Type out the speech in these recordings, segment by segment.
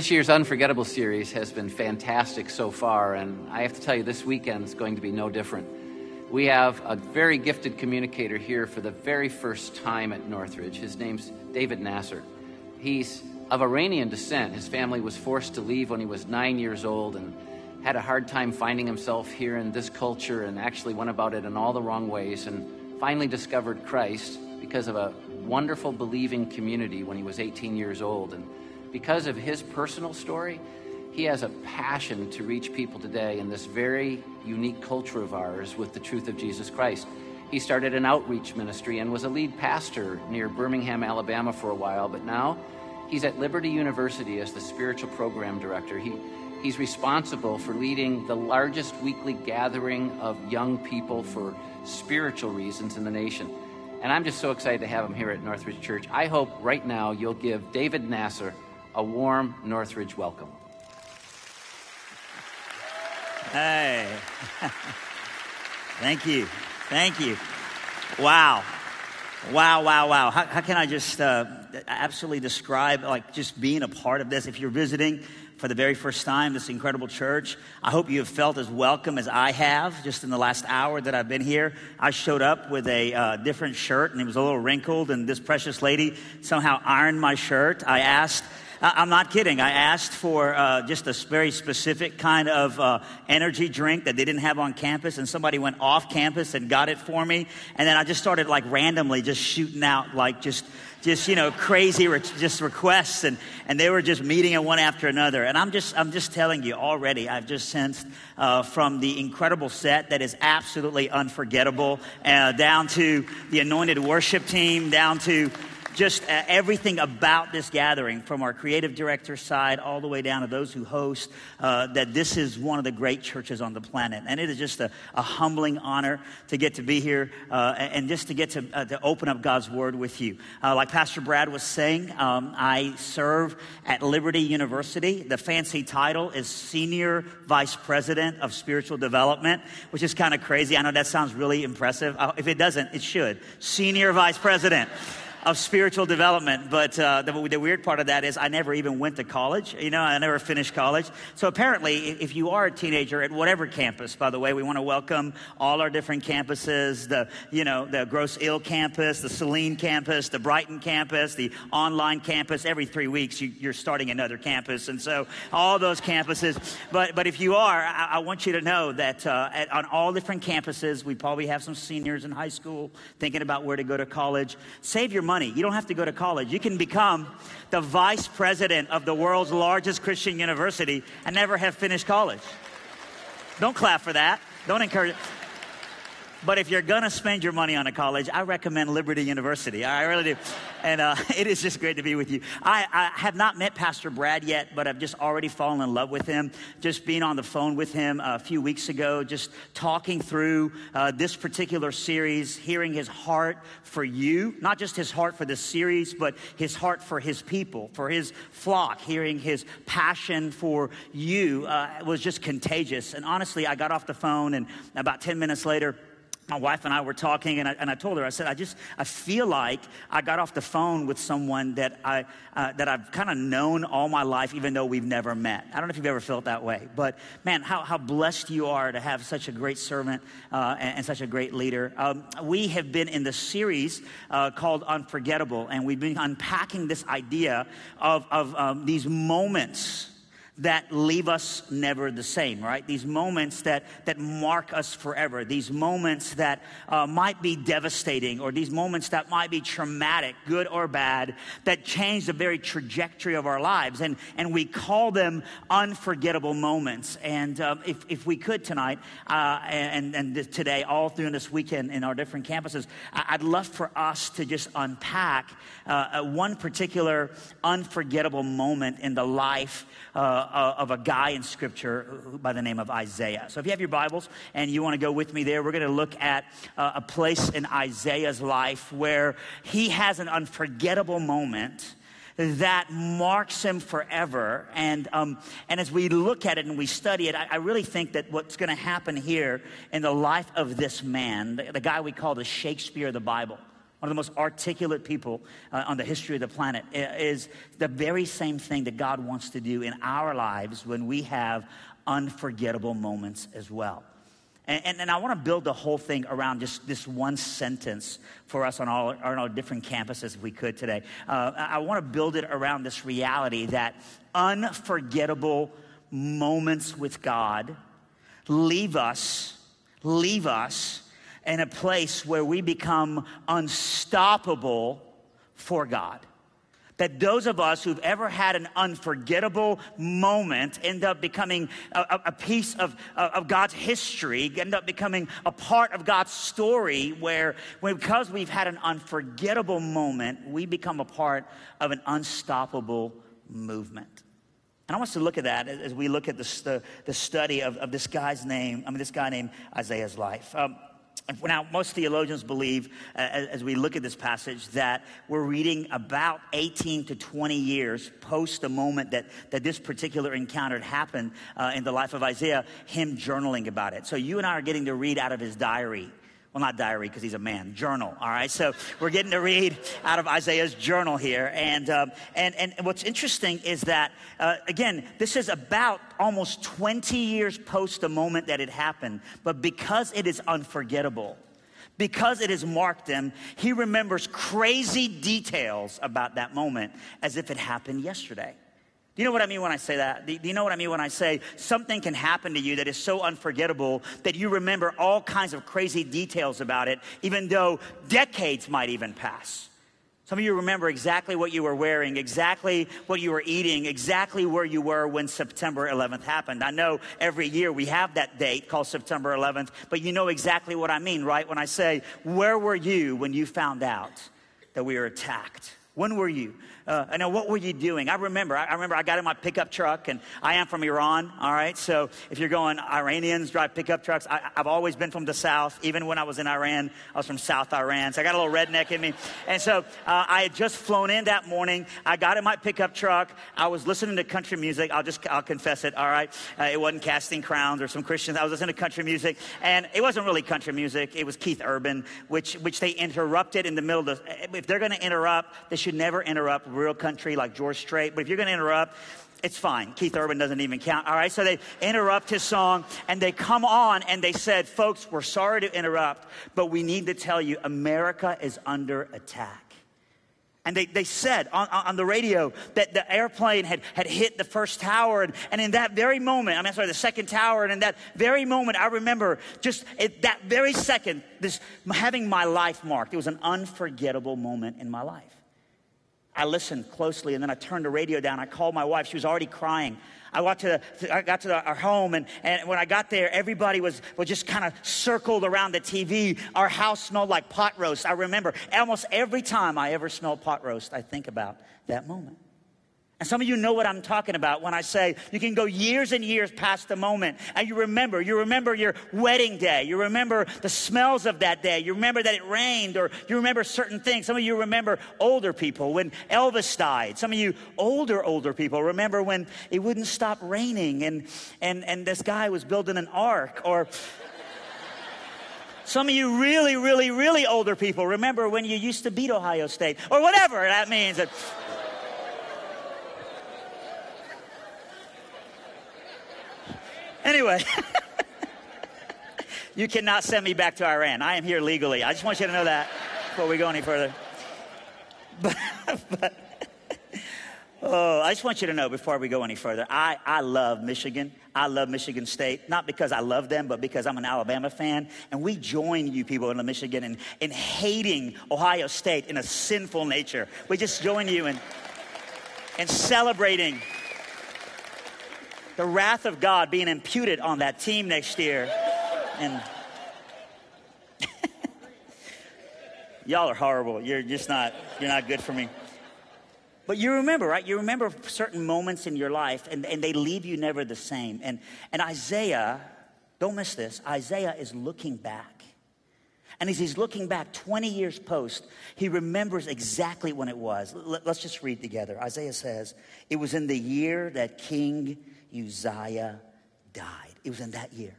This year's Unforgettable series has been fantastic so far, and I have to tell you, this weekend is going to be no different. We have a very gifted communicator here for the very first time at Northridge. His name's David Nasser. He's of Iranian descent. His family was forced to leave when he was nine years old and had a hard time finding himself here in this culture and actually went about it in all the wrong ways and finally discovered Christ because of a wonderful believing community when he was 18 years old. And because of his personal story, he has a passion to reach people today in this very unique culture of ours with the truth of Jesus Christ. He started an outreach ministry and was a lead pastor near Birmingham, Alabama for a while, but now he's at Liberty University as the spiritual program director. He He's responsible for leading the largest weekly gathering of young people for spiritual reasons in the nation. And I'm just so excited to have him here at Northridge Church. I hope right now you'll give David Nasser a warm Northridge welcome. Hey. Thank you. Thank you. Wow. Wow, wow, wow. How, how can I just uh, absolutely describe, like, just being a part of this? If you're visiting, for the very first time, this incredible church. I hope you have felt as welcome as I have just in the last hour that I've been here. I showed up with a uh, different shirt and it was a little wrinkled, and this precious lady somehow ironed my shirt. I asked, I'm not kidding. I asked for uh, just a very specific kind of uh, energy drink that they didn't have on campus, and somebody went off campus and got it for me. And then I just started like randomly just shooting out like just just you know crazy re- just requests and and they were just meeting it one after another and i'm just i'm just telling you already i've just sensed uh, from the incredible set that is absolutely unforgettable uh, down to the anointed worship team down to just uh, everything about this gathering, from our creative director side all the way down to those who host, uh, that this is one of the great churches on the planet. And it is just a, a humbling honor to get to be here uh, and just to get to, uh, to open up God's Word with you. Uh, like Pastor Brad was saying, um, I serve at Liberty University. The fancy title is Senior Vice President of Spiritual Development, which is kind of crazy. I know that sounds really impressive. Uh, if it doesn't, it should. Senior Vice President of spiritual development. But uh, the, the, weird part of that is I never even went to college. You know, I never finished college. So apparently, if you are a teenager at whatever campus, by the way, we want to welcome all our different campuses. The you know the Grosse Ile campus, the Saline campus, the Brighton campus, the online campus. Every three weeks, you, are starting another campus, and so all those campuses. But but if you are, I, I want you to know that uh, at, on all different campuses, we probably have some seniors in high school thinking about where to go to college. Save your money. You don't have to go to college. You can become the vice president of the world's largest Christian university and never have finished college. Don't clap for that. Don't encourage it. But if you're going to spend your money on a college, I recommend Liberty University. I really do. And uh, it is just great to be with you. I, I, have not met Pastor Brad yet, but I've just already fallen in love with him. Just being on the phone with him a few weeks ago, just talking through uh, this particular series, hearing his heart for you, not just his heart for this series, but his heart for his people, for his flock, hearing his passion for you uh, was just contagious. And honestly, I got off the phone, and about 10 minutes later, my wife and I were talking, and I, and I told her, I said, I just, I feel like I got off the phone with someone that, I, uh, that I've kind of known all my life, even though we've never met. I don't know if you've ever felt that way, but man, how, how blessed you are to have such a great servant uh, and, and, such a great leader. Um, we have been in the series uh, called Unforgettable, and we've been unpacking this idea of, of um, these moments that leave us never the same, right? These moments that, that mark us forever, these moments that uh, might be devastating, or these moments that might be traumatic, good or bad, that change the very trajectory of our lives. And, and we call them unforgettable moments. And um, if, if we could tonight, uh, and, and today, all through this weekend in our different campuses, I'd love for us to just unpack uh, one particular unforgettable moment in the life uh, of a guy in Scripture by the name of Isaiah. So if you have your Bibles and you want to go with me there, we're going to look at uh, a place in Isaiah's life where he has an unforgettable moment that marks him forever. And, um, and as we look at it and we study it, I, I really think that what's going to happen here in the life of this man, the, the guy we call the Shakespeare of the Bible, one of the most articulate people uh, on the history of the planet, is the very same thing that God wants to do in our lives when we have unforgettable moments as well. And, and, and I want to build the whole thing around just this one sentence for us on all, on our different campuses, if we could today. Uh, I want to build it around this reality that unforgettable moments with God leave us, leave us in a place where we become unstoppable for God that those of us who've ever had an unforgettable moment end up becoming a, a piece of, of God's history, end up becoming a part of God's story, where because we've had an unforgettable moment, we become a part of an unstoppable movement. And I want us to look at that as we look at the, the, the study of, of, this guy's name, I mean, this guy named Isaiah's life. Um, now, most theologians believe, uh, as we look at this passage, that we're reading about 18 to 20 years post the moment that, that this particular encounter happened uh, in the life of Isaiah, him journaling about it. So you and I are getting to read out of his diary well, not diary because he's a man, journal. All right. So we're getting to read out of Isaiah's journal here. And, um, and, and what's interesting is that, uh, again, this is about almost 20 years post the moment that it happened. But because it is unforgettable, because it has marked him, he remembers crazy details about that moment as if it happened yesterday. You know what I mean when I say that? Do you know what I mean when I say something can happen to you that is so unforgettable that you remember all kinds of crazy details about it, even though decades might even pass? Some of you remember exactly what you were wearing, exactly what you were eating, exactly where you were when September 11th happened. I know every year we have that date called September 11th, but you know exactly what I mean, right? When I say, Where were you when you found out that we were attacked? When were you? Uh, I know what were you doing? I remember. I, I, remember I got in my pickup truck, and I am from Iran. All right, so if you're going, Iranians drive pickup trucks. I, have always been from the south. Even when I was in Iran, I was from South Iran, so I got a little redneck in me. And so uh, I had just flown in that morning. I got in my pickup truck. I was listening to country music. I'll just I'll confess it. All right, uh, it wasn't Casting Crowns or some Christians. I was listening to country music, and it wasn't really country music. It was Keith Urban, which which they interrupted in the middle. Of if they're going to interrupt, they should never interrupt real country like George Strait. But if you're going to interrupt, it's fine. Keith Urban doesn't even count. All right. So they interrupt his song and they come on and they said, folks, we're sorry to interrupt, but we need to tell you America is under attack. And they, they said on, on the radio that the airplane had, had hit the first tower. And, and in that very moment, I mean, sorry, the second tower. And in that very moment, I remember just at that very second, this having my life marked. It was an unforgettable moment in my life. I listened closely and then I turned the radio down. I called my wife. She was already crying. I got to, the, I got to the, our home, and, and when I got there, everybody was, was just kind of circled around the TV. Our house smelled like pot roast. I remember almost every time I ever smell pot roast, I think about that moment. And some of you know what I'm talking about when I say you can go years and years past the moment and you remember. You remember your wedding day. You remember the smells of that day. You remember that it rained or you remember certain things. Some of you remember older people when Elvis died. Some of you older, older people remember when it wouldn't stop raining and, and, and this guy was building an ark or some of you really, really, really older people remember when you used to beat Ohio State or whatever that means. Anyway, you cannot send me back to Iran. I am here legally. I just want you to know that before we go any further. But, but oh, I just want you to know before we go any further, I, I love Michigan. I love Michigan State, not because I love them, but because I'm an Alabama fan. And we join you people in Michigan in, in hating Ohio State in a sinful nature. We just join you in, in celebrating the wrath of God being imputed on that team next year. And y'all are horrible. You're just not, you're not good for me. But you remember, right? You remember certain moments in your life and, and they leave you never the same. And, and Isaiah, don't miss this, Isaiah is looking back. And as he's looking back 20 years post, he remembers exactly when it was. Let's just read together. Isaiah says, It was in the year that King Uzziah died. It was in that year.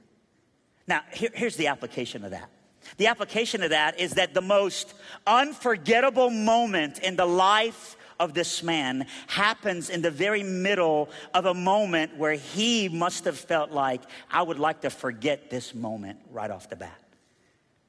Now, here, here's the application of that. The application of that is that the most unforgettable moment in the life of this man happens in the very middle of a moment where he must have felt like, I would like to forget this moment right off the bat.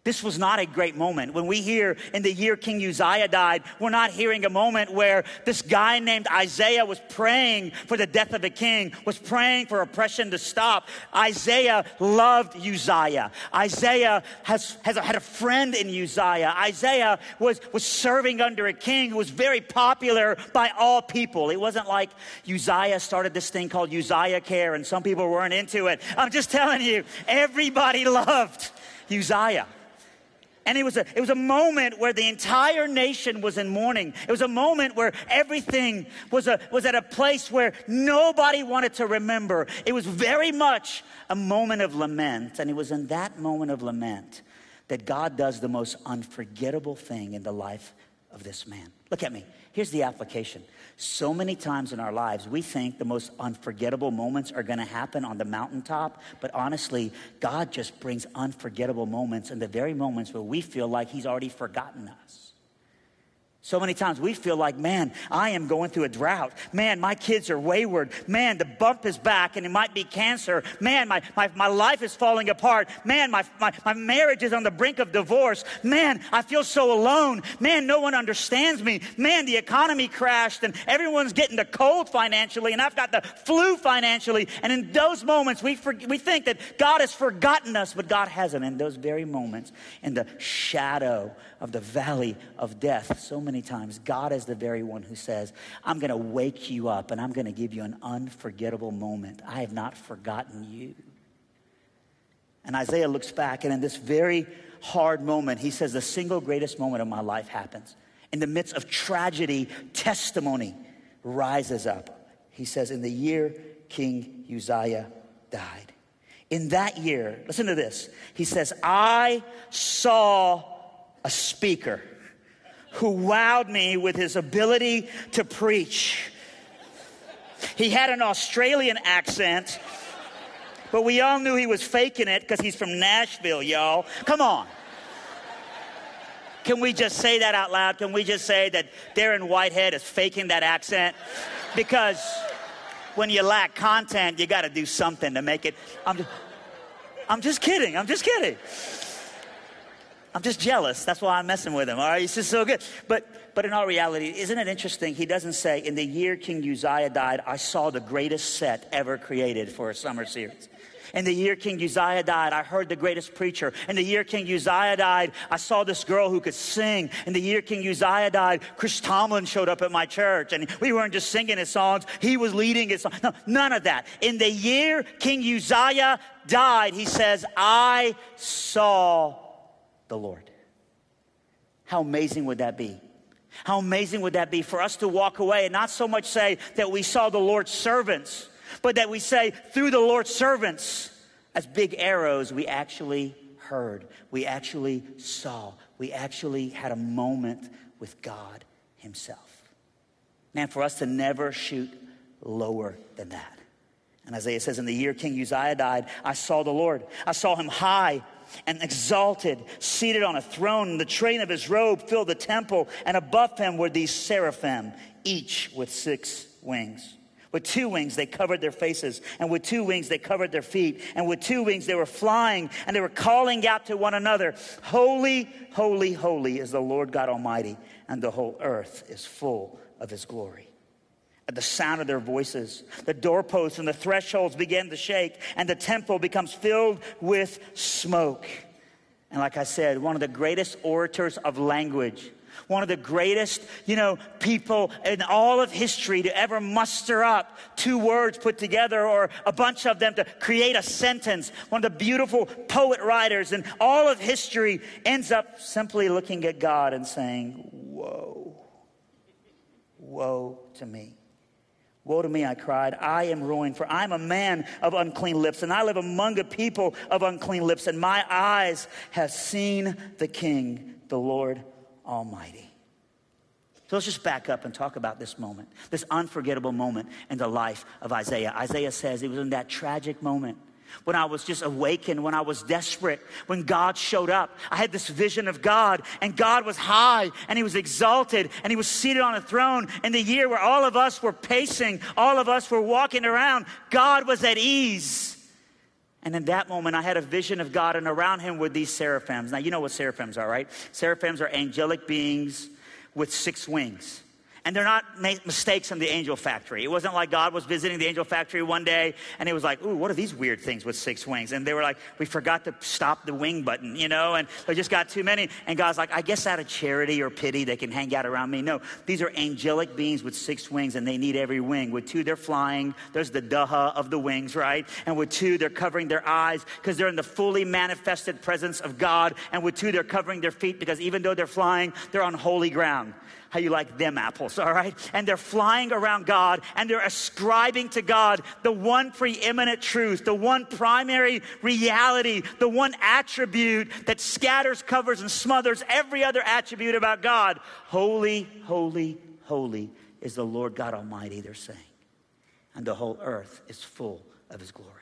This was not a great moment. When we hear in the year King Uzziah died, we're not hearing a moment where this guy named Isaiah was praying for the death of a king, was praying for oppression to stop. Isaiah loved Uzziah. Isaiah has, has had a friend in Uzziah. Isaiah was, was serving under a king who was very popular by all people. It wasn't like Uzziah started this thing called Uzziah Care and some people weren't into it. I'm just telling you, everybody loved Uzziah. And it was, a, it was a moment where the entire nation was in mourning. It was a moment where everything was, a, was at a place where nobody wanted to remember. It was very much a moment of lament. And it was in that moment of lament that God does the most unforgettable thing in the life of this man. Look at me. Here's the application. So many times in our lives, we think the most unforgettable moments are going to happen on the mountaintop, but honestly, God just brings unforgettable moments in the very moments where we feel like He's already forgotten us. So many times we feel like, man, I am going through a drought. Man, my kids are wayward. Man, the bump is back and it might be cancer. Man, my, my, my life is falling apart. Man, my, my, my marriage is on the brink of divorce. Man, I feel so alone. Man, no one understands me. Man, the economy crashed and everyone's getting the cold financially and I've got the flu financially. And in those moments, we, for, we think that God has forgotten us, but God hasn't. In those very moments, in the shadow of the valley of death, so many many times, God is the very one who says, I'm going to wake you up and I'm going to give you an unforgettable moment. I have not forgotten you. And Isaiah looks back, and in this very hard moment, he says, The single greatest moment of my life happens. In the midst of tragedy, testimony rises up. He says, In the year King Uzziah died. In that year, listen to this. He says, I saw a speaker who wowed me with his ability to preach. He had an Australian accent, but we all knew he was faking it because he's from Nashville, y'all. Come on. Can we just say that out loud? Can we just say that Darren Whitehead is faking that accent? Because when you lack content, you got to do something to make it. I'm just, I'm just kidding. I'm just kidding. I'm just jealous. That's why I'm messing with him. All right, he's just so good. But but in all reality, isn't it interesting? He doesn't say, in the year King Uzziah died, I saw the greatest set ever created for a summer series. In the year King Uzziah died, I heard the greatest preacher. In the year King Uzziah died, I saw this girl who could sing. In the year King Uzziah died, Chris Tomlin showed up at my church and we weren't just singing his songs, he was leading his songs. No, none of that. In the year King Uzziah died, he says, I saw the Lord. How amazing would that be? How amazing would that be for us to walk away and not so much say that we saw the Lord's servants, but that we say through the Lord's servants, as big arrows, we actually heard, we actually saw, we actually had a moment with God Himself. Man, for us to never shoot lower than that. And Isaiah says, In the year King Uzziah died, I saw the Lord. I saw him high and exalted, seated on a throne. The train of his robe filled the temple, and above him were these seraphim, each with six wings. With two wings, they covered their faces, and with two wings, they covered their feet, and with two wings, they were flying, and they were calling out to one another Holy, holy, holy is the Lord God Almighty, and the whole earth is full of his glory. At the sound of their voices, the doorposts and the thresholds begin to shake, and the temple becomes filled with smoke. And like I said, one of the greatest orators of language, one of the greatest, you know, people in all of history to ever muster up two words put together or a bunch of them to create a sentence. One of the beautiful poet writers in all of history ends up simply looking at God and saying, Whoa, woe to me. Woe to me, I cried. I am ruined, for I am a man of unclean lips, and I live among a people of unclean lips, and my eyes have seen the King, the Lord Almighty. So let's just back up and talk about this moment, this unforgettable moment in the life of Isaiah. Isaiah says it was in that tragic moment when I was just awakened, when I was desperate, when God showed up. I had this vision of God, and God was high, and He was exalted, and He was seated on a throne. In the year where all of us were pacing, all of us were walking around, God was at ease. And in that moment, I had a vision of God, and around Him were these seraphims. Now, you know what seraphims are, right? Seraphims are angelic beings with six wings. And they're not mistakes in the angel factory. It wasn't like God was visiting the angel factory one day and he was like, ooh, what are these weird things with six wings? And they were like, we forgot to stop the wing button, you know, and they just got too many. And God's like, I guess out of charity or pity, they can hang out around me. No, these are angelic beings with six wings and they need every wing. With two, they're flying. There's the duha of the wings, right? And with two, they're covering their eyes because they're in the fully manifested presence of God. And with two, they're covering their feet because even though they're flying, they're on holy ground how you like them apples, all right? And they're flying around God and they're ascribing to God the one preeminent truth, the one primary reality, the one attribute that scatters, covers, and smothers every other attribute about God. Holy, holy, holy is the Lord God Almighty, they're saying. And the whole earth is full of his glory.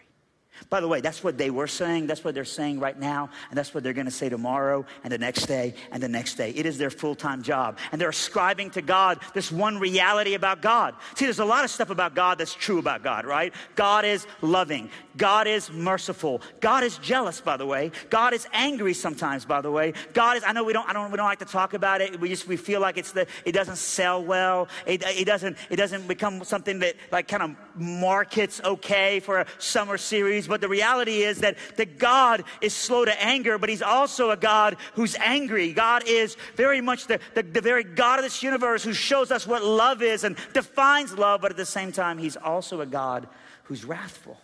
By the way, that's what they were saying. That's what they're saying right now. And that's what they're going to say tomorrow and the next day and the next day. It is their full time job. And they're ascribing to God this one reality about God. See, there's a lot of stuff about God that's true about God, right? God is loving. God is merciful. God is jealous, by the way. God is angry sometimes, by the way. God is, I know we don't, I don't, we don't like to talk about it. We just, we feel like it's the, it doesn't sell well. It, it doesn't, it doesn't become something that like kind of markets okay for a summer series but the reality is that, that God is slow to anger, but He's also a God who's angry. God is very much the, the, the very God of this universe who shows us what love is and defines love, but at the same time, He's also a God who's wrathful.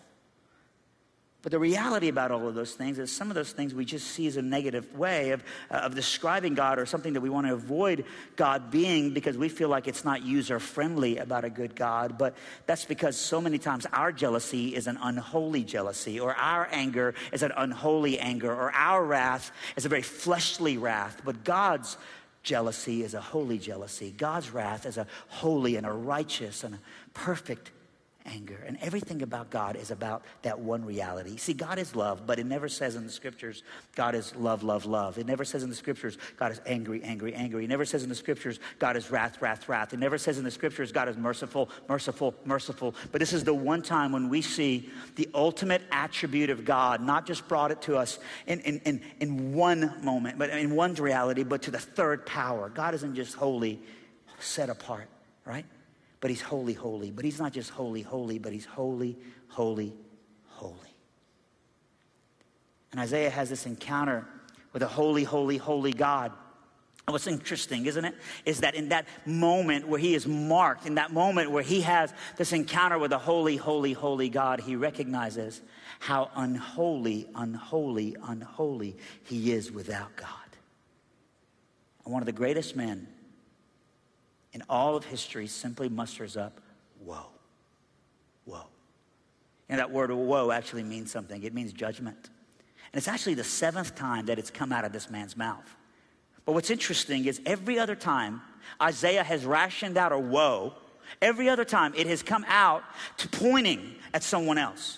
But the reality about all of those things is some of those things we just see as a negative way of, uh, of describing God or something that we want to avoid God being because we feel like it's not user friendly about a good God. But that's because so many times our jealousy is an unholy jealousy, or our anger is an unholy anger, or our wrath is a very fleshly wrath. But God's jealousy is a holy jealousy. God's wrath is a holy and a righteous and a perfect anger. And everything about God is about that one reality. See, God is love, but it never says in the scriptures, God is love, love, love. It never says in the scriptures, God is angry, angry, angry. It never says in the scriptures, God is wrath, wrath, wrath. It never says in the scriptures, God is merciful, merciful, merciful. But this is the one time when we see the ultimate attribute of God, not just brought it to us in, in, in, in one moment, but in one reality, but to the third power. God isn't just holy, set apart, right? But he's holy, holy. But he's not just holy, holy, but he's holy, holy, holy. And Isaiah has this encounter with a holy, holy, holy God. And what's interesting, isn't it? Is that in that moment where he is marked, in that moment where he has this encounter with a holy, holy, holy God, he recognizes how unholy, unholy, unholy he is without God. And one of the greatest men in all of history simply musters up woe. Woe. And that word woe actually means something. It means judgment. And it's actually the seventh time that it's come out of this man's mouth. But what's interesting is every other time Isaiah has rationed out a woe, every other time it has come out to pointing at someone else.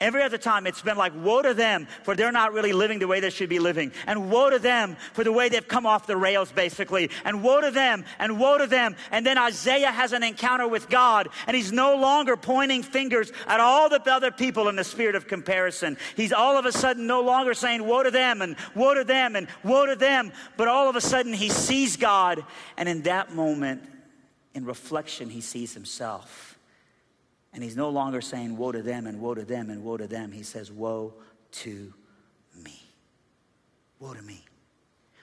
Every other time it's been like, woe to them for they're not really living the way they should be living. And woe to them for the way they've come off the rails, basically. And woe to them, and woe to them. And then Isaiah has an encounter with God, and he's no longer pointing fingers at all the other people in the spirit of comparison. He's all of a sudden no longer saying, woe to them, and woe to them, and woe to them. But all of a sudden he sees God, and in that moment, in reflection, he sees himself. And he's no longer saying, Woe to them, and woe to them, and woe to them. He says, Woe to me. Woe to me.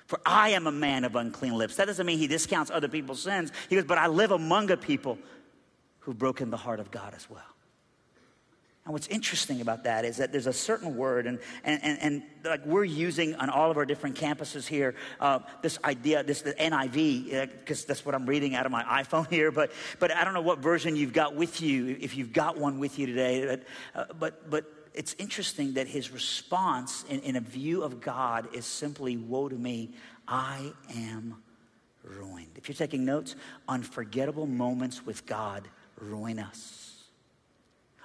For I am a man of unclean lips. That doesn't mean he discounts other people's sins. He goes, But I live among a people who've broken the heart of God as well. And what's interesting about that is that there's a certain word, and, and, and, and like we're using on all of our different campuses here, uh, this idea, this the NIV, because uh, that's what I'm reading out of my iPhone here. But, but I don't know what version you've got with you, if you've got one with you today. But, uh, but, but it's interesting that his response in, in a view of God is simply, Woe to me, I am ruined. If you're taking notes, unforgettable moments with God ruin us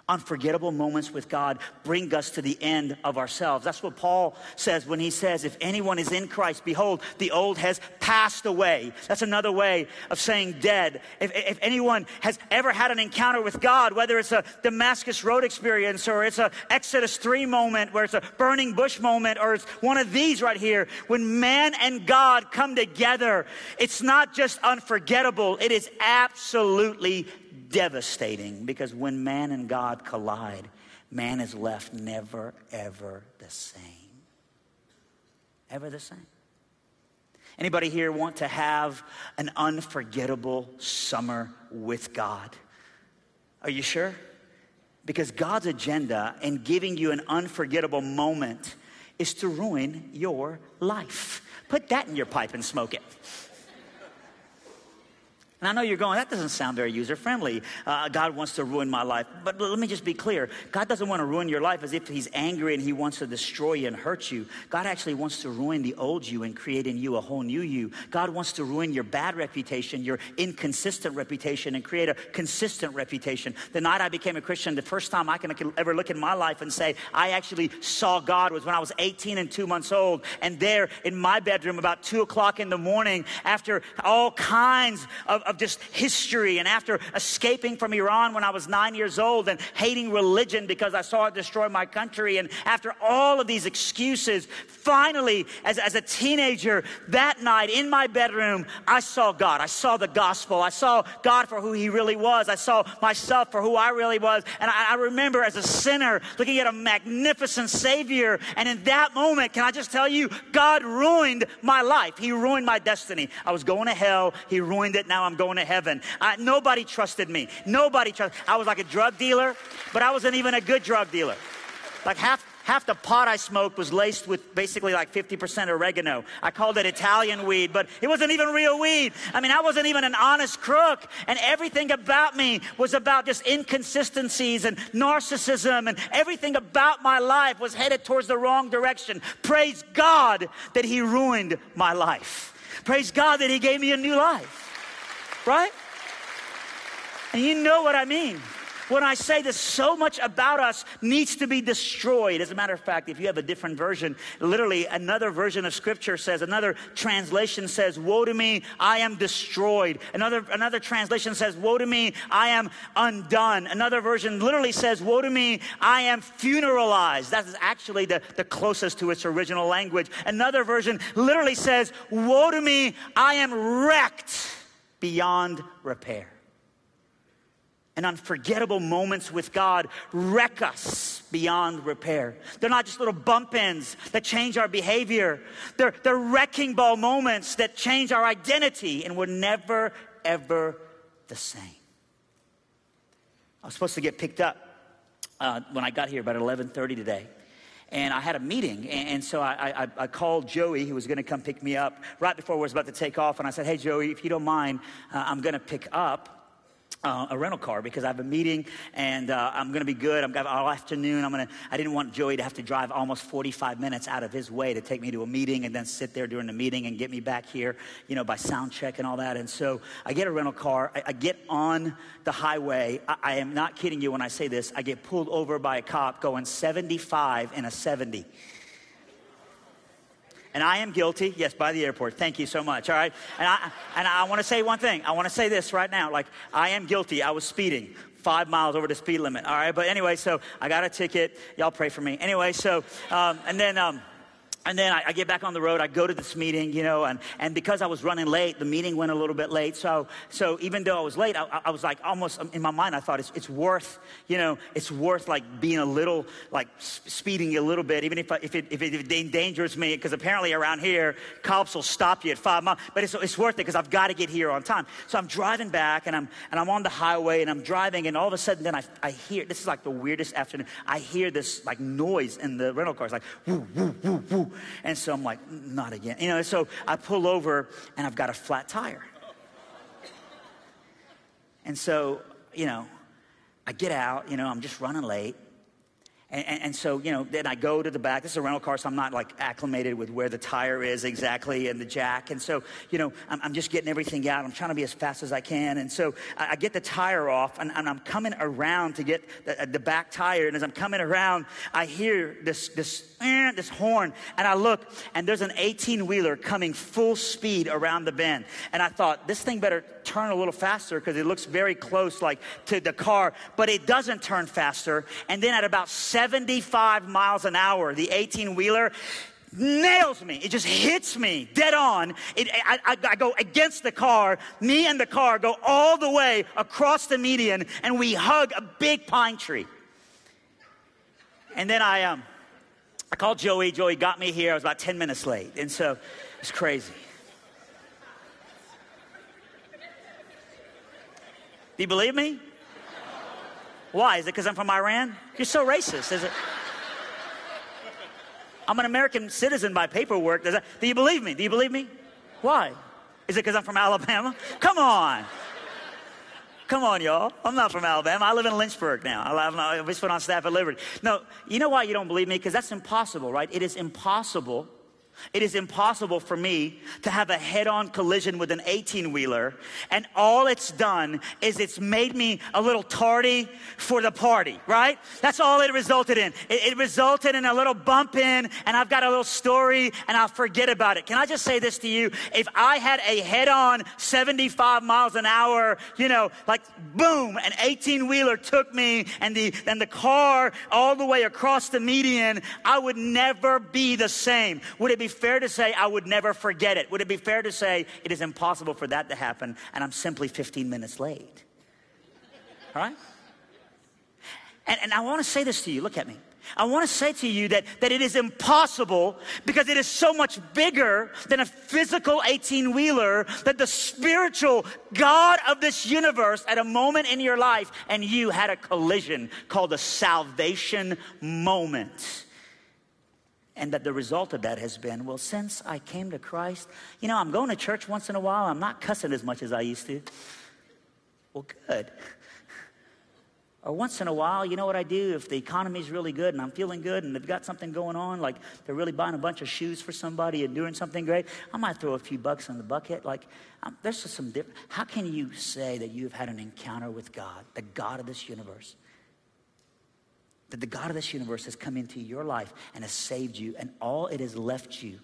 Unforgettable moments with God bring us to the end of ourselves. That's what Paul says when he says, If anyone is in Christ, behold, the old has passed away. That's another way of saying dead. If, if anyone has ever had an encounter with God, whether it's a Damascus Road experience or it's a Exodus 3 moment where it's a burning bush moment or it's one of these right here, when man and God come together, it's not just unforgettable, it is absolutely devastating because when man and God collide, man is left never, ever the same. Ever the same. Anybody here want to have an unforgettable summer with God? Are you sure? Because God's agenda in giving you an unforgettable moment is to ruin your life. Put that in your pipe and smoke it. And I know you're going, that doesn't sound very user friendly. Uh, God wants to ruin my life. But let me just be clear God doesn't want to ruin your life as if He's angry and He wants to destroy you and hurt you. God actually wants to ruin the old you and create in you a whole new you. God wants to ruin your bad reputation, your inconsistent reputation, and create a consistent reputation. The night I became a Christian, the first time I can ever look in my life and say, I actually saw God was when I was 18 and two months old. And there in my bedroom, about two o'clock in the morning, after all kinds of, of just history. And after escaping from Iran when I was nine years old and hating religion because I saw it destroy my country, and after all of these excuses, finally, as, as a teenager, that night in my bedroom, I saw God. I saw the gospel. I saw God for who He really was. I saw myself for who I really was. And I, I remember as a sinner looking at a magnificent Savior. And in that moment, can I just tell you, God ruined my life. He ruined my destiny. I was going to hell. He ruined it. Now I'm going to heaven. I, nobody trusted me. Nobody trusted. I was like a drug dealer, but I wasn't even a good drug dealer. Like half, half the pot I smoked was laced with basically like 50% oregano. I called it Italian weed, but it wasn't even real weed. I mean, I wasn't even an honest crook. And everything about me was about just inconsistencies and narcissism, and everything about my life was headed towards the wrong direction. Praise God that He ruined my life. Praise God that He gave me a new life. Right? And you know what I mean. When I say this, so much about us needs to be destroyed. As a matter of fact, if you have a different version, literally another version of scripture says, another translation says, Woe to me, I am destroyed. Another, another translation says, Woe to me, I am undone. Another version literally says, Woe to me, I am funeralized. That is actually the, the closest to its original language. Another version literally says, Woe to me, I am wrecked beyond repair. And unforgettable moments with God wreck us beyond repair. They're not just little bump ins that change our behavior, they're, they're wrecking ball moments that change our identity, and we're never, ever the same. I was supposed to get picked up uh, when I got here about 11:30 today and I had a meeting. And, so I, I, I, called Joey, who was going to come pick me up right before I was about to take off. And I said, Hey, Joey, if you don't mind, uh, I'm going to pick up uh, a rental car because I have a meeting and uh, I'm going to be good. I'm going all afternoon. I'm going to. I didn't want Joey to have to drive almost 45 minutes out of his way to take me to a meeting and then sit there during the meeting and get me back here, you know, by sound check and all that. And so I get a rental car. I, I get on the highway. I, I am not kidding you when I say this. I get pulled over by a cop going 75 in a 70 and I am guilty. Yes, by the airport. Thank you so much. All right. And I, and I want to say one thing. I want to say this right now. Like, I am guilty. I was speeding five miles over the speed limit. All right. But anyway, so I got a ticket. Y'all pray for me. Anyway, so, um, and then, um, and then I, I, get back on the road. I go to this meeting, you know, and, and because I was running late, the meeting went a little bit late. So, so even though I was late, I, I was like almost um, in my mind, I thought it's, it's worth, you know, it's worth like being a little, like speeding a little bit, even if, I, if, it, if it endangers me, because apparently around here, cops will stop you at five miles. But it's, it's worth it because I've got to get here on time. So I'm driving back and I'm, and I'm on the highway and I'm driving, and all of a sudden, then I, I hear this is like the weirdest afternoon. I hear this like noise in the rental car. It's like, woo, woo, woo, woo. And so I'm like, not again. You know, so I pull over and I've got a flat tire. And so, you know, I get out, you know, I'm just running late. And, and, and, so, you know, then I go to the back. This is a rental car, so I'm not like acclimated with where the tire is exactly and the jack. And so, you know, I'm, I'm just getting everything out. I'm trying to be as fast as I can. And so I, I get the tire off and, and, I'm coming around to get the, the, back tire. And as I'm coming around, I hear this, this, this horn. And I look and there's an 18 wheeler coming full speed around the bend. And I thought, this thing better turn a little faster because it looks very close like to the car, but it doesn't turn faster. And then at about 75 miles an hour, the 18 wheeler nails me. It just hits me dead on. It, I, I, I, go against the car. Me and the car go all the way across the median, and we hug a big pine tree. And then I um, I called Joey. Joey got me here. I was about 10 minutes late, and so it's crazy. Do you believe me? Why? Is it because I'm from Iran? You're so racist. Is it? I'm an American citizen by paperwork. That, do you believe me? Do you believe me? Why? Is it because I'm from Alabama? Come on. Come on, y'all. I'm not from Alabama. I live in Lynchburg now. I just put on staff at Liberty. No, you know why you don't believe me? Because that's impossible, right? It is impossible it is impossible for me to have a head on collision with an 18 wheeler, and all it's done is it's made me a little tardy for the party, right? That's all it resulted in. It, it, resulted in a little bump in, and I've got a little story, and I'll forget about it. Can I just say this to you? If I had a head on 75 miles an hour, you know, like boom, an 18 wheeler took me, and the, and the car all the way across the median, I would never be the same. Would it be fair to say I would never forget it? Would it be fair to say it is impossible for that to happen and I'm simply 15 minutes late? All right? And, and I want to say this to you. Look at me. I want to say to you that, that it is impossible because it is so much bigger than a physical 18 wheeler that the spiritual God of this universe at a moment in your life and you had a collision called a salvation moment. And that the result of that has been, well, since I came to Christ, you know, I'm going to church once in a while. I'm not cussing as much as I used to. Well, good. Or once in a while, you know what I do? If the economy's really good and I'm feeling good and they've got something going on, like they're really buying a bunch of shoes for somebody and doing something great, I might throw a few bucks in the bucket. Like, there's just some different. How can you say that you've had an encounter with God, the God of this universe? That the God of this universe has come into your life and has saved you, and all it has left you,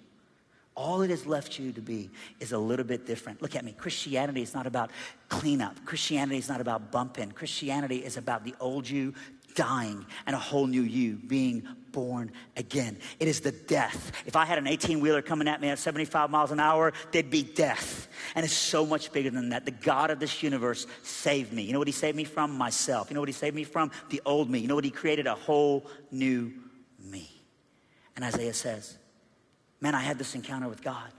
all it has left you to be is a little bit different. Look at me. Christianity is not about cleanup. Christianity is not about bumping. Christianity is about the old you dying and a whole new you being born again. It is the death. If I had an 18 wheeler coming at me at 75 miles an hour, there'd be death. And it's so much bigger than that. The God of this universe saved me. You know what He saved me from? Myself. You know what He saved me from? The old me. You know what He created? A whole new me. And Isaiah says, Man, I had this encounter with God.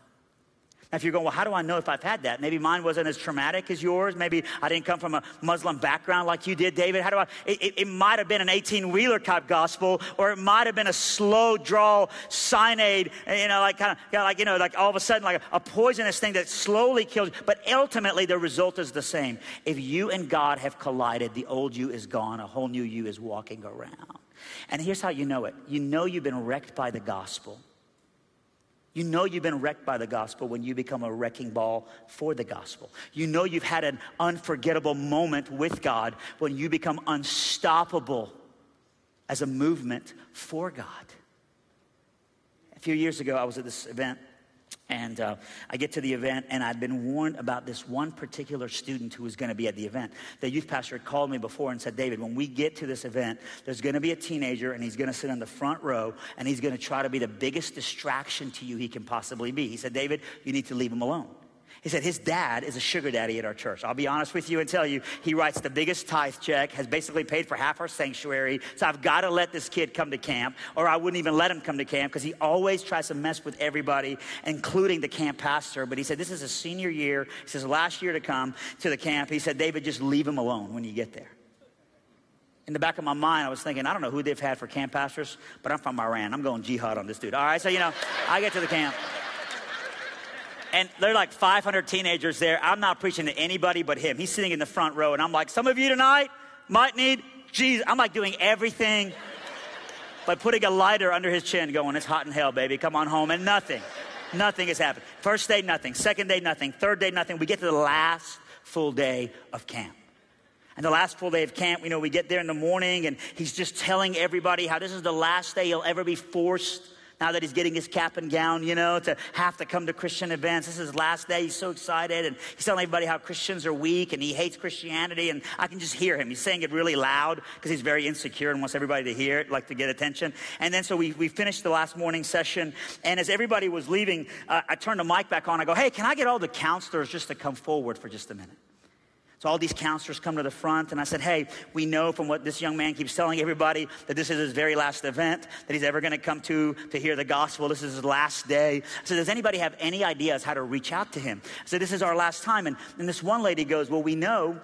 Now, if you're going, well, how do I know if I've had that? Maybe mine wasn't as traumatic as yours. Maybe I didn't come from a Muslim background like you did, David. How do I? It, it, it might have been an 18 wheeler type gospel, or it might have been a slow draw cyanide, you know, like kind of, you like, you know, like all of a sudden, like a, a poisonous thing that slowly kills you. But ultimately, the result is the same. If you and God have collided, the old you is gone, a whole new you is walking around. And here's how you know it you know you've been wrecked by the gospel you know you've been wrecked by the gospel when you become a wrecking ball for the gospel. You know you've had an unforgettable moment with God when you become unstoppable as a movement for God. A few years ago, I was at this event and uh, I get to the event, and I'd been warned about this one particular student who was going to be at the event. The youth pastor had called me before and said, David, when we get to this event, there's going to be a teenager, and he's going to sit in the front row, and he's going to try to be the biggest distraction to you he can possibly be. He said, David, you need to leave him alone. He said his dad is a sugar daddy at our church. I'll be honest with you and tell you, he writes the biggest tithe check, has basically paid for half our sanctuary. So I've got to let this kid come to camp, or I wouldn't even let him come to camp because he always tries to mess with everybody, including the camp pastor. But he said, This is a senior year. He says, Last year to come to the camp. He said, David, just leave him alone when you get there. In the back of my mind, I was thinking, I don't know who they've had for camp pastors, but I'm from Iran. I'm going jihad on this dude. All right, so, you know, I get to the camp. And there are like 500 teenagers there. I'm not preaching to anybody but him. He's sitting in the front row, and I'm like, some of you tonight might need Jesus. I'm like doing everything by putting a lighter under his chin, going, It's hot in hell, baby. Come on home. And nothing, nothing has happened. First day, nothing. Second day, nothing. Third day, nothing. We get to the last full day of camp. And the last full day of camp, you know, we get there in the morning and he's just telling everybody how this is the last day he'll ever be forced now that he's getting his cap and gown, you know, to have to come to Christian events. This is his last day. He's so excited. And he's telling everybody how Christians are weak and he hates Christianity. And I can just hear him. He's saying it really loud because he's very insecure and wants everybody to hear it, like to get attention. And then so we, we finished the last morning session. And as everybody was leaving, uh, I turned the mic back on. I go, hey, can I get all the counselors just to come forward for just a minute? So all these counselors come to the front, and I said, Hey, we know from what this young man keeps telling everybody that this is his very last event that he's ever going to come to to hear the gospel. This is his last day. Said, Does anybody have any ideas how to reach out to him? Said, This is our last time. And, and this one lady goes, Well, we know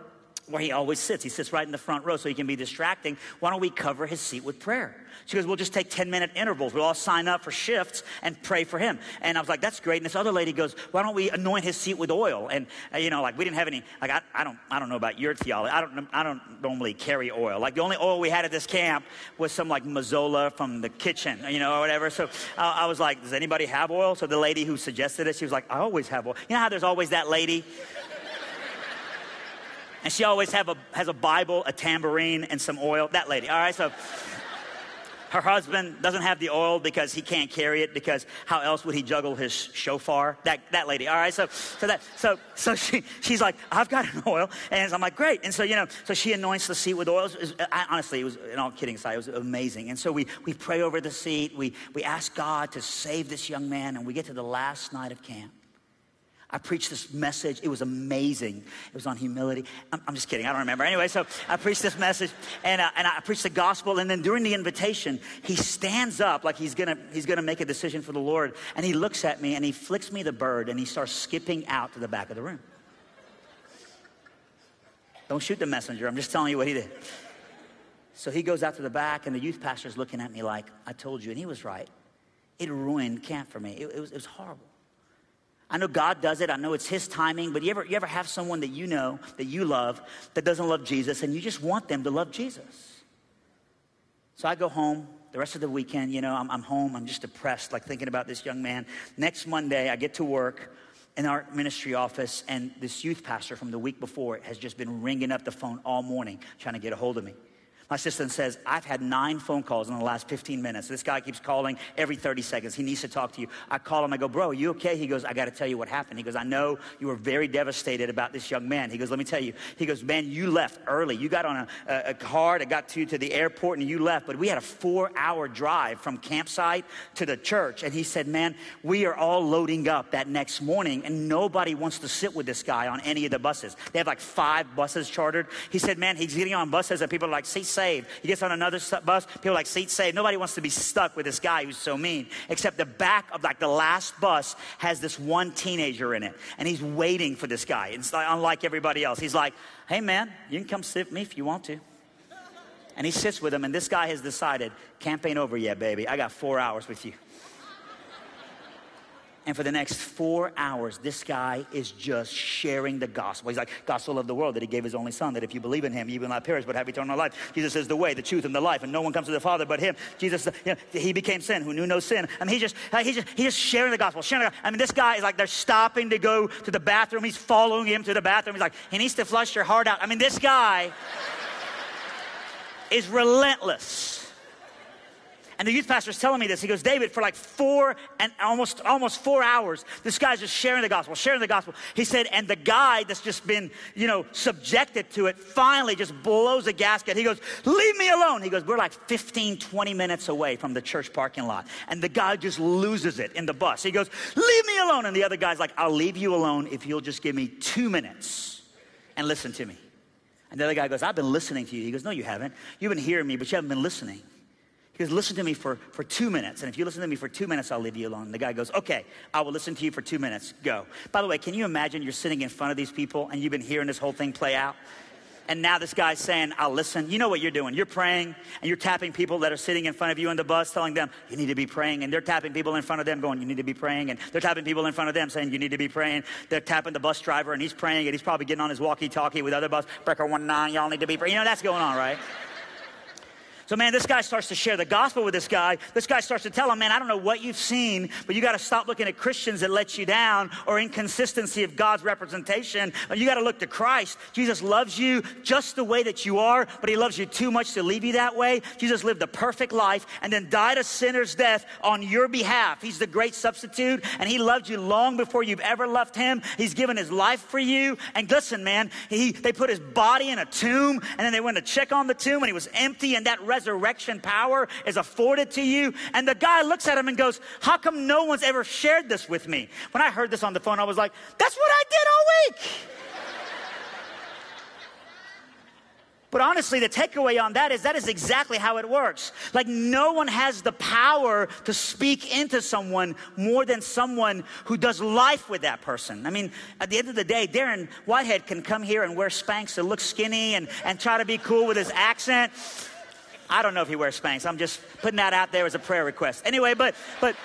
where he always sits. He sits right in the front row so he can be distracting. Why don't we cover his seat with prayer? She goes, We'll just take 10 minute intervals. We'll all sign up for shifts and pray for him. And I was like, That's great. And this other lady goes, Why don't we anoint his seat with oil? And, uh, you know, like we didn't have any, like, I, I, don't, I don't know about your theology. I don't, I don't normally carry oil. Like the only oil we had at this camp was some like Mazola from the kitchen, you know, or whatever. So uh, I was like, Does anybody have oil? So the lady who suggested it, she was like, I always have oil. You know how there's always that lady? And she always have a, has a Bible, a tambourine, and some oil. That lady, all right? So her husband doesn't have the oil because he can't carry it because how else would he juggle his shofar? That, that lady. All right. So, so that, so, so she, she's like, I've got an oil. And I'm like, great. And so, you know, so she anoints the seat with oil. It was, I, honestly, it was, in all kidding aside, it was amazing. And so we, we pray over the seat. We, we ask God to save this young man. And we get to the last night of camp. I preached this message. It was amazing. It was on humility. I'm, I'm just kidding. I don't remember. Anyway, so I preached this message and, uh, and I preached the gospel. And then during the invitation, he stands up like he's going to he's gonna make a decision for the Lord. And he looks at me and he flicks me the bird and he starts skipping out to the back of the room. Don't shoot the messenger. I'm just telling you what he did. So he goes out to the back, and the youth pastor's looking at me like, I told you. And he was right. It ruined camp for me. It, it was, it was horrible. I know God does it. I know it's His timing. But you ever, you ever have someone that you know, that you love, that doesn't love Jesus, and you just want them to love Jesus? So I go home. The rest of the weekend, you know, I'm, I'm home. I'm just depressed, like thinking about this young man. Next Monday, I get to work in our ministry office, and this youth pastor from the week before has just been ringing up the phone all morning trying to get a hold of me. My assistant says, I've had nine phone calls in the last 15 minutes. This guy keeps calling every 30 seconds. He needs to talk to you. I call him. I go, Bro, are you okay? He goes, I got to tell you what happened. He goes, I know you were very devastated about this young man. He goes, Let me tell you. He goes, Man, you left early. You got on a, a, a car that got to, to the airport and you left. But we had a four hour drive from campsite to the church. And he said, Man, we are all loading up that next morning and nobody wants to sit with this guy on any of the buses. They have like five buses chartered. He said, Man, he's getting on buses and people are like, See, saved. He gets on another bus, people like seat saved. Nobody wants to be stuck with this guy who's so mean. Except the back of like the last bus has this one teenager in it, and he's waiting for this guy. It's like, unlike everybody else. He's like, "Hey man, you can come sit with me if you want to." And he sits with him, and this guy has decided, "Campaign over yet, baby. I got four hours with you. And for the next four hours, this guy is just sharing the gospel. He's like, gospel of the world that he gave his only son, that if you believe in him, you will not perish but have eternal life. Jesus is the way, the truth, and the life, and no one comes to the Father but him. Jesus, you know, he became sin who knew no sin. I mean, he just, uh, he just, he's just sharing the gospel, sharing the gospel. I mean, this guy is like, they're stopping to go to the bathroom. He's following him to the bathroom. He's like, he needs to flush your heart out. I mean, this guy is relentless. And the youth pastor is telling me this. He goes, David, for like four and almost almost four hours, this guy's just sharing the gospel, sharing the gospel. He said, and the guy that's just been, you know, subjected to it finally just blows a gasket. He goes, leave me alone. He goes, we're like 15, 20 minutes away from the church parking lot. And the guy just loses it in the bus. He goes, leave me alone. And the other guy's like, I'll leave you alone if you'll just give me two minutes and listen to me. And the other guy goes, I've been listening to you. He goes, No, you haven't. You've been hearing me, but you haven't been listening. He goes, Listen to me for, for two minutes. And if you listen to me for two minutes, I'll leave you alone. The guy goes, Okay, I will listen to you for two minutes. Go. By the way, can you imagine you're sitting in front of these people and you've been hearing this whole thing play out? And now this guy's saying, I'll listen. You know what you're doing. You're praying and you're tapping people that are sitting in front of you on the bus, telling them, you need to be praying. And they're tapping people in front of them, going, you need to be praying. And they're tapping people in front of them, saying, you need to be praying. They're tapping the bus driver and he's praying and he's probably getting on his walkie talkie with other bus, breaker one nine, y'all need to be praying. You know, that's going on, right? So, man, this guy starts to share the gospel with this guy. This guy starts to tell him, man, I don't know what you've seen, but you got to stop looking at Christians that let you down or inconsistency of God's representation. You got to look to Christ. Jesus loves you just the way that you are, but he loves you too much to leave you that way. Jesus lived a perfect life and then died a sinner's death on your behalf. He's the great substitute, and he loved you long before you've ever loved him. He's given his life for you. And listen, man, he, they put his body in a tomb, and then they went to check on the tomb, and he was empty, and that resurrection power is afforded to you. And the guy looks at him and goes, How come no one's ever shared this with me? When I heard this on the phone, I was like, That's what I did all week. But honestly, the takeaway on that is that is exactly how it works. Like, no one has the power to speak into someone more than someone who does life with that person. I mean, at the end of the day, Darren Whitehead can come here and wear Spanx and look skinny and, and try to be cool with his accent. I don't know if he wears Spanx. I'm just putting that out there as a prayer request. Anyway, but, but,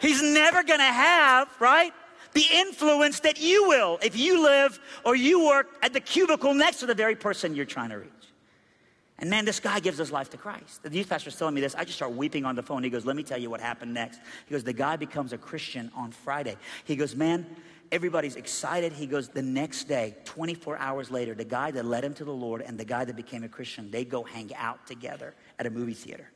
he's never going to have, right? The influence that you will if you live or you work at the cubicle next to the very person you're trying to reach. And man, this guy gives his life to Christ. The youth pastor was telling me this. I just start weeping on the phone. He goes, Let me tell you what happened next. He goes, The guy becomes a Christian on Friday. He goes, Man, everybody's excited. He goes, The next day, 24 hours later, the guy that led him to the Lord and the guy that became a Christian, they go hang out together at a movie theater.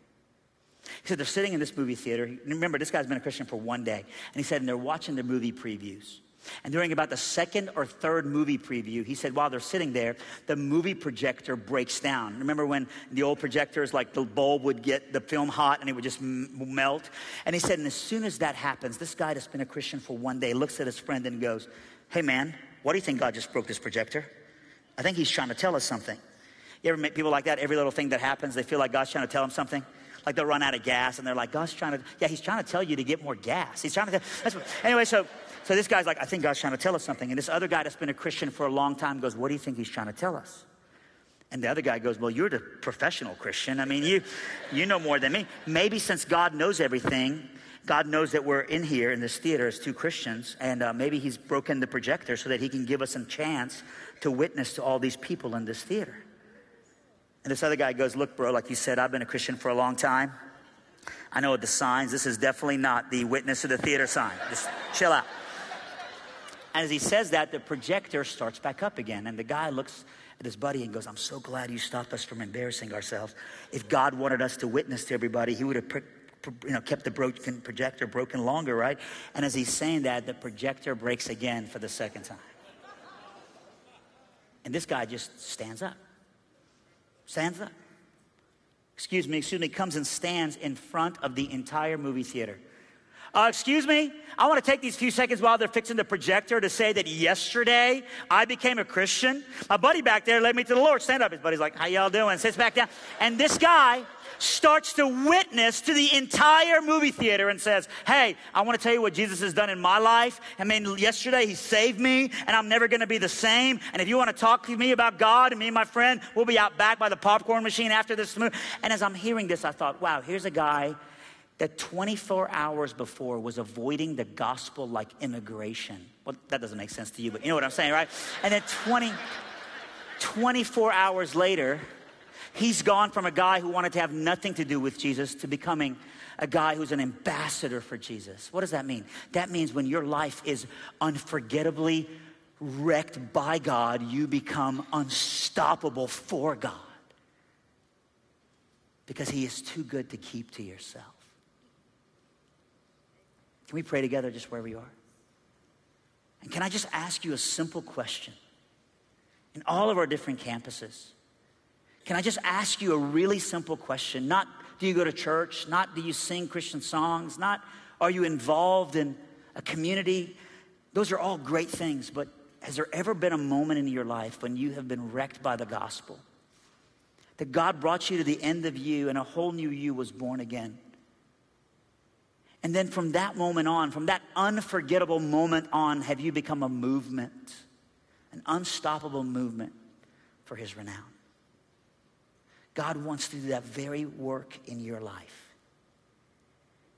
He said, They're sitting in this movie theater. Remember, this guy's been a Christian for one day. And he said, And they're watching the movie previews. And during about the second or third movie preview, he said while they're sitting there, the movie projector breaks down. Remember when the old projectors, like the bulb would get the film hot and it would just m- melt? And he said, and as soon as that happens, this guy that's been a Christian for one day looks at his friend and goes, Hey man, why do you think God just broke this projector? I think he's trying to tell us something. You ever meet people like that? Every little thing that happens, they feel like God's trying to tell them something? Like they'll run out of gas and they're like, God's trying to, yeah, he's trying to tell you to get more gas. He's trying to that's what, anyway, so so this guy's like, I think God's trying to tell us something. And this other guy that's been a Christian for a long time goes, What do you think he's trying to tell us? And the other guy goes, Well, you're the professional Christian. I mean, you, you know more than me. Maybe since God knows everything, God knows that we're in here in this theater as two Christians, and uh, maybe He's broken the projector so that He can give us a chance to witness to all these people in this theater. And this other guy goes, Look, bro, like you said, I've been a Christian for a long time. I know the signs. This is definitely not the witness of the theater sign. Just chill out. As he says that, the projector starts back up again. And the guy looks at his buddy and goes, I'm so glad you stopped us from embarrassing ourselves. If God wanted us to witness to everybody, he would have you know, kept the broken projector broken longer, right? And as he's saying that, the projector breaks again for the second time. And this guy just stands up. Stands up. Excuse me, excuse me, comes and stands in front of the entire movie theater. Uh, excuse me, I want to take these few seconds while they're fixing the projector to say that yesterday I became a Christian. My buddy back there led me to the Lord. Stand up. His buddy's like, How y'all doing? Sits back down. And this guy starts to witness to the entire movie theater and says, Hey, I want to tell you what Jesus has done in my life. I mean, yesterday he saved me and I'm never going to be the same. And if you want to talk to me about God and me and my friend, we'll be out back by the popcorn machine after this movie. And as I'm hearing this, I thought, wow, here's a guy that 24 hours before was avoiding the gospel like immigration. Well, that doesn't make sense to you, but you know what I'm saying, right? And then 20, 24 hours later, he's gone from a guy who wanted to have nothing to do with Jesus to becoming a guy who's an ambassador for Jesus. What does that mean? That means when your life is unforgettably wrecked by God, you become unstoppable for God because he is too good to keep to yourself. Can we pray together just where we are? And can I just ask you a simple question? In all of our different campuses, can I just ask you a really simple question? Not do you go to church? Not do you sing Christian songs? Not are you involved in a community? Those are all great things, but has there ever been a moment in your life when you have been wrecked by the gospel? That God brought you to the end of you and a whole new you was born again? And then from that moment on, from that unforgettable moment on, have you become a movement, an unstoppable movement for his renown. God wants to do that very work in your life.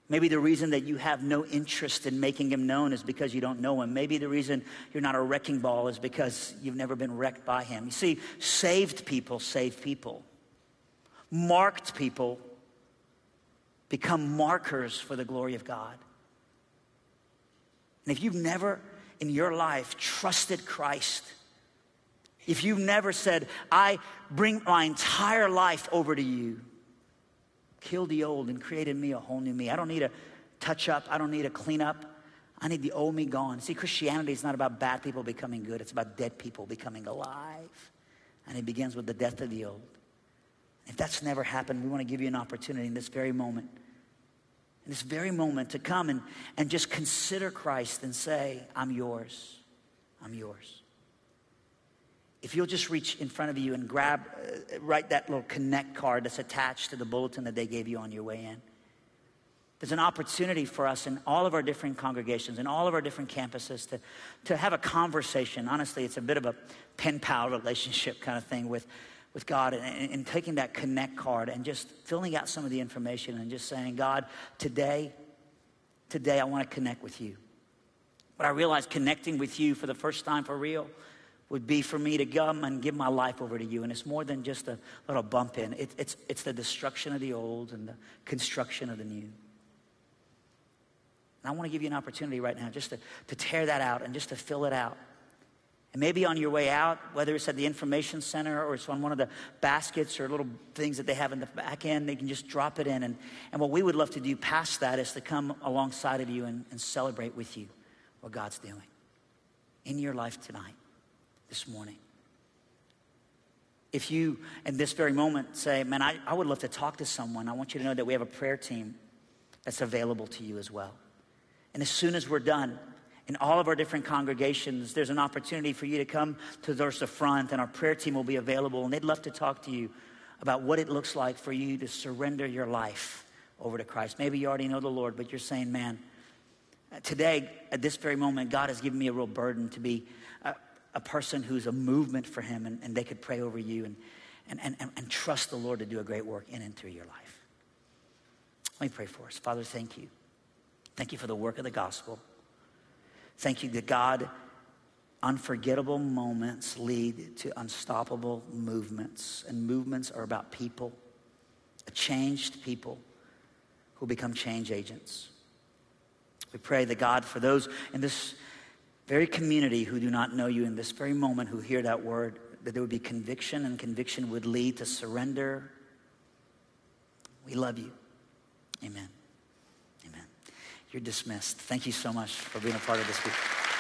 Maybe the reason that you have no interest in making him known is because you don't know him. Maybe the reason you're not a wrecking ball is because you've never been wrecked by him. You see, saved people save people, marked people become markers for the glory of God. And if you've never in your life trusted Christ, if you've never said, I bring my entire life over to you, kill the old and create in me a whole new me. I don't need a touch up, I don't need a clean up. I need the old me gone. See, Christianity is not about bad people becoming good, it's about dead people becoming alive. And it begins with the death of the old. If that's never happened, we want to give you an opportunity in this very moment. This very moment to come and, and just consider Christ and say, I'm yours. I'm yours if you'll just reach in front of you and grab, uh, write that little connect card that's attached to the bulletin that they gave you on your way in. There's an opportunity for us in all of our different congregations, in all of our different campuses to, to have a conversation. Honestly, it's a bit of a pen pal relationship kind of thing with, with God and, and taking that connect card and just filling out some of the information and just saying, God, today, today I want to connect with you. But I realized connecting with you for the first time for real would be for me to come and give my life over to you. And it's more than just a little bump in, it, it's, it's the destruction of the old and the construction of the new. And I want to give you an opportunity right now just to, to tear that out and just to fill it out. And maybe on your way out, whether it's at the information center or it's on one of the baskets or little things that they have in the back end, they can just drop it in. And, and what we would love to do past that is to come alongside of you and, and celebrate with you what God's doing in your life tonight this morning. If you, in this very moment, say, Man, I, I would love to talk to someone, I want you to know that we have a prayer team that's available to you as well. And as soon as we're done, in all of our different congregations, there's an opportunity for you to come to the front, and our prayer team will be available, and they'd love to talk to you about what it looks like for you to surrender your life over to Christ. Maybe you already know the Lord, but you're saying, Man, today, at this very moment, God has given me a real burden to be a person who's a movement for him and, and they could pray over you and, and, and, and trust the Lord to do a great work in and through your life. Let me pray for us. Father, thank you. Thank you for the work of the gospel. Thank you that God, unforgettable moments lead to unstoppable movements. And movements are about people, changed people who become change agents. We pray that God, for those in this very community who do not know you in this very moment who hear that word, that there would be conviction and conviction would lead to surrender. We love you. Amen. You're dismissed. Thank you so much for being a part of this week.